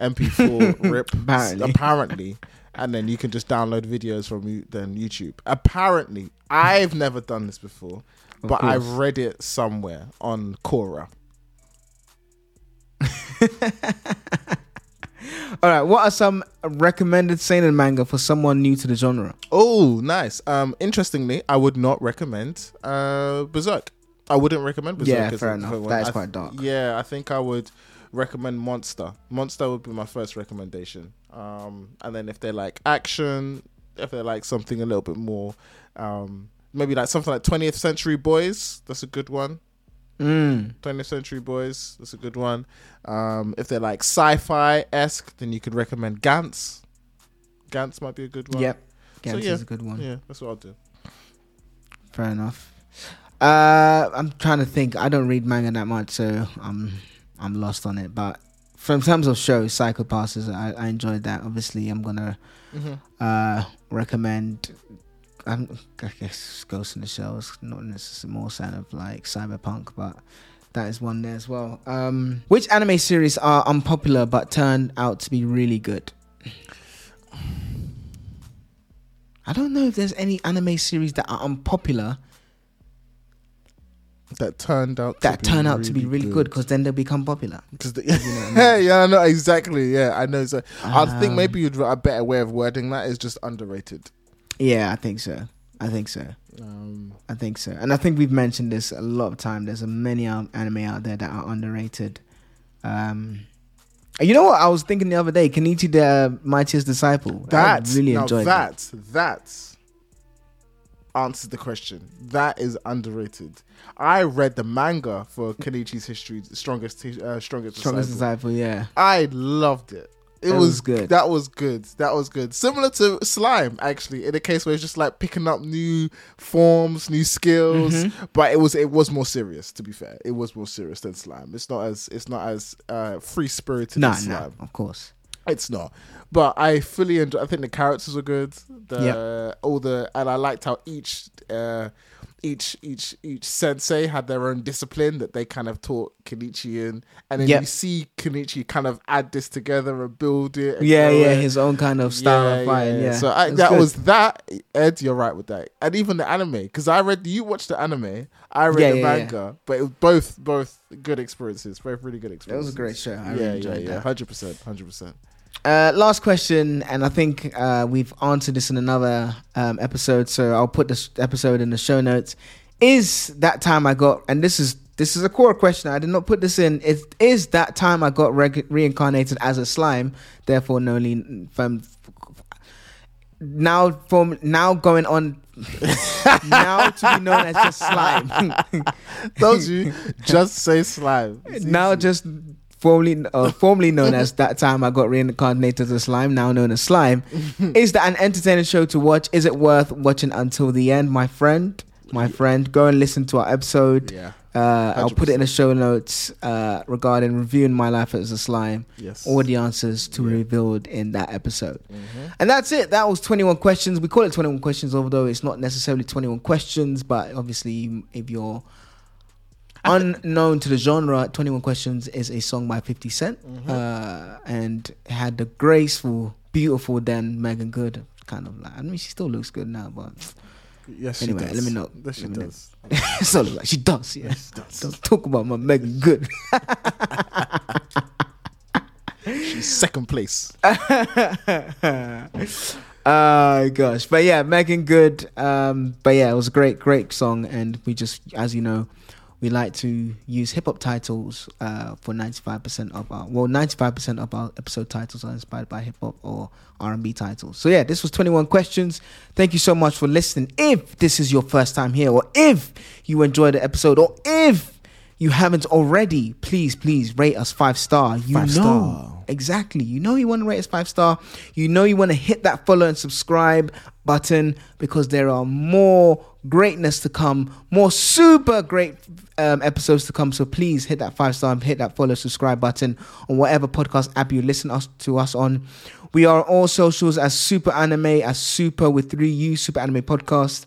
MP4 rip. Apparently. apparently, and then you can just download videos from you, then YouTube. Apparently, I've never done this before, but I've read it somewhere on Quora. All right. What are some recommended seinen manga for someone new to the genre? Oh, nice. Um, interestingly, I would not recommend uh Berserk. I wouldn't recommend Berserk. Yeah, fair enough. That is I quite dark. Yeah, I think I would recommend Monster. Monster would be my first recommendation. Um, and then if they're like action, if they're like something a little bit more, um, maybe like something like 20th Century Boys. That's a good one. Mm. 20th Century Boys. That's a good one. Um, if they're like sci-fi esque, then you could recommend Gantz. Gantz might be a good one. Yep. So, Gantz yeah. is a good one. Yeah, that's what I'll do. Fair enough. Uh, I'm trying to think. I don't read manga that much, so I'm I'm lost on it. But from terms of shows, Psycho Passes, I, I enjoyed that. Obviously, I'm gonna uh recommend. I'm, I guess Ghost in the Shell is not necessarily more sound of like cyberpunk, but that is one there as well. Um, which anime series are unpopular but turned out to be really good? I don't know if there's any anime series that are unpopular That turned out that to turn out to be really good because then they become popular. Because yeah, I know exactly. Yeah, I know. So I think Um, maybe you'd, write a better way of wording that is just underrated. Yeah, I think so. I think so. Um, I think so. And I think we've mentioned this a lot of time. There's a many um, anime out there that are underrated. Um, you know what? I was thinking the other day, Kenichi the Mightiest Disciple. that I really enjoyed that. that. That answers the question. That is underrated. I read the manga for Kenichi's history, strongest, uh, strongest, Strongest disciple. Disciple, yeah. I loved it. It was, was good. That was good. That was good. Similar to slime, actually, in a case where it's just like picking up new forms, new skills. Mm-hmm. But it was it was more serious. To be fair, it was more serious than slime. It's not as it's not as uh, free spirited Nah, as nah, slime. of course. It's not. But I fully enjoy. I think the characters were good. The all the and I liked how each uh, each each each sensei had their own discipline that they kind of taught Kenichi in, and then Yep. you see Kenichi kind of add this together and build it. and Yeah, yeah, it. his own kind of style of fighting. Yeah, So I, It that good. was that. Ed, you're right with that, and even the anime because I read. You watched the anime. I read Yeah, the yeah, yeah. manga, but it was both both good experiences. Both really good That experiences. was a great show. I yeah, really yeah, yeah. Hundred percent, hundred percent. Uh, last question, and I think uh, we've answered this in another um, episode, so I'll put this episode in the show notes. Is that time I got, and this is this is a core question. I did not put this in. It is that time I got re- reincarnated as a slime, therefore no lean from now from now going on now to be known as just slime. Told you, just say slime. It's now easy. just formerly uh, formerly known as that time I got reincarnated as a slime, now known as slime. is that an entertaining show to watch? Is it worth watching until the end, my friend? My friend, go and listen to our episode. yeah, Uh, I'll put it in the show notes uh, regarding reviewing my life as a slime. yes. All the answers to be revealed in that episode. Mm-hmm. And that's it. That was 21 questions. We call it 21 questions, although it's not necessarily 21 questions. But obviously, if you're unknown to the genre, 21 Questions is a song by 50 Cent. Uh, and had the graceful, beautiful then Meagan Good. Kind of like, I mean, she still looks good now, but Yes, she Anyway, does. let me know. Yes, she Let does. it's all like she does, yeah. Yes, she does. Don't talk about my Meagan Good. She's second place. Oh gosh, but yeah, Meagan Good. Um, but yeah, it was a great, great song, and we just, as you know, we like to use hip hop titles uh, for ninety five percent of our well, ninety five percent of our episode titles are inspired by hip hop or R and B titles. So yeah, this was twenty one questions. Thank you so much for listening. If this is your first time here, or if you enjoyed the episode, or if you haven't already, please, please rate us five star. You Five know star. Exactly. You know you want to rate us five star. You know you want to hit that follow and subscribe button because there are more greatness to come, more super great um, episodes to come. So please hit that five star and hit that follow subscribe button on whatever podcast app you listen us to us on. We are on all socials as Super Anime, as Super with three U, Super Anime Podcast,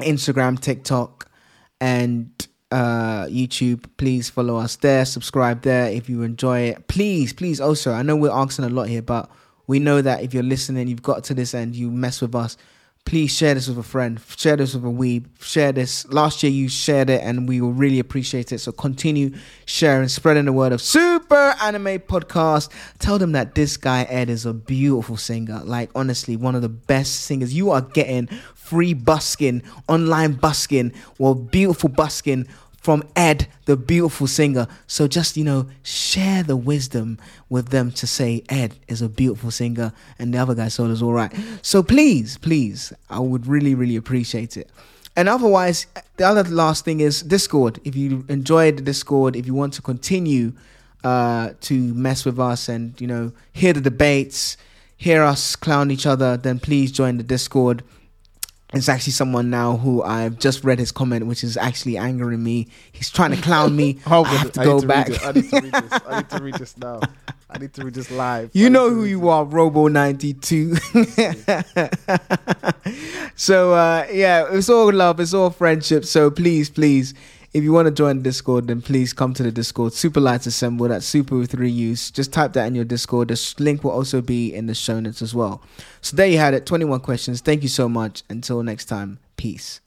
Instagram, TikTok, and uh YouTube. Please follow us there, subscribe there if you enjoy it. Please, please also, I know we're asking a lot here, but we know that if you're listening, you've got to this end, you mess with us. Please share this with a friend, share this with a weeb, share this. Last year you shared it and we will really appreciate it. So continue sharing, spreading the word of Super Anime Podcast. Tell them that this guy Ed is a beautiful singer. Like honestly, one of the best singers. You are getting free busking, online busking, well, beautiful busking from Ed, the beautiful singer. So just, you know, share the wisdom with them to say Ed is a beautiful singer and the other guy soul is all right. So please, please, I would really, really appreciate it. And otherwise, the other last thing is Discord. If you enjoyed Discord, if you want to continue uh, to mess with us and, you know, hear the debates, hear us clown each other, then please join the Discord. It's actually someone now who I've just read his comment, which is actually angering me. He's trying to clown me. I have to go back. I need to read this. I need to read this now. I need to read this live. You need know who you this. are, Robo92. so, uh, yeah, it's all love, it's all friendship. So, please, please, if you want to join Discord, then please come to the Discord. Super Lights Assemble, that's super with three U's. Just type that in your Discord. The link will also be in the show notes as well. So, there you had it 21 questions. Thank you so much. Until next time, peace.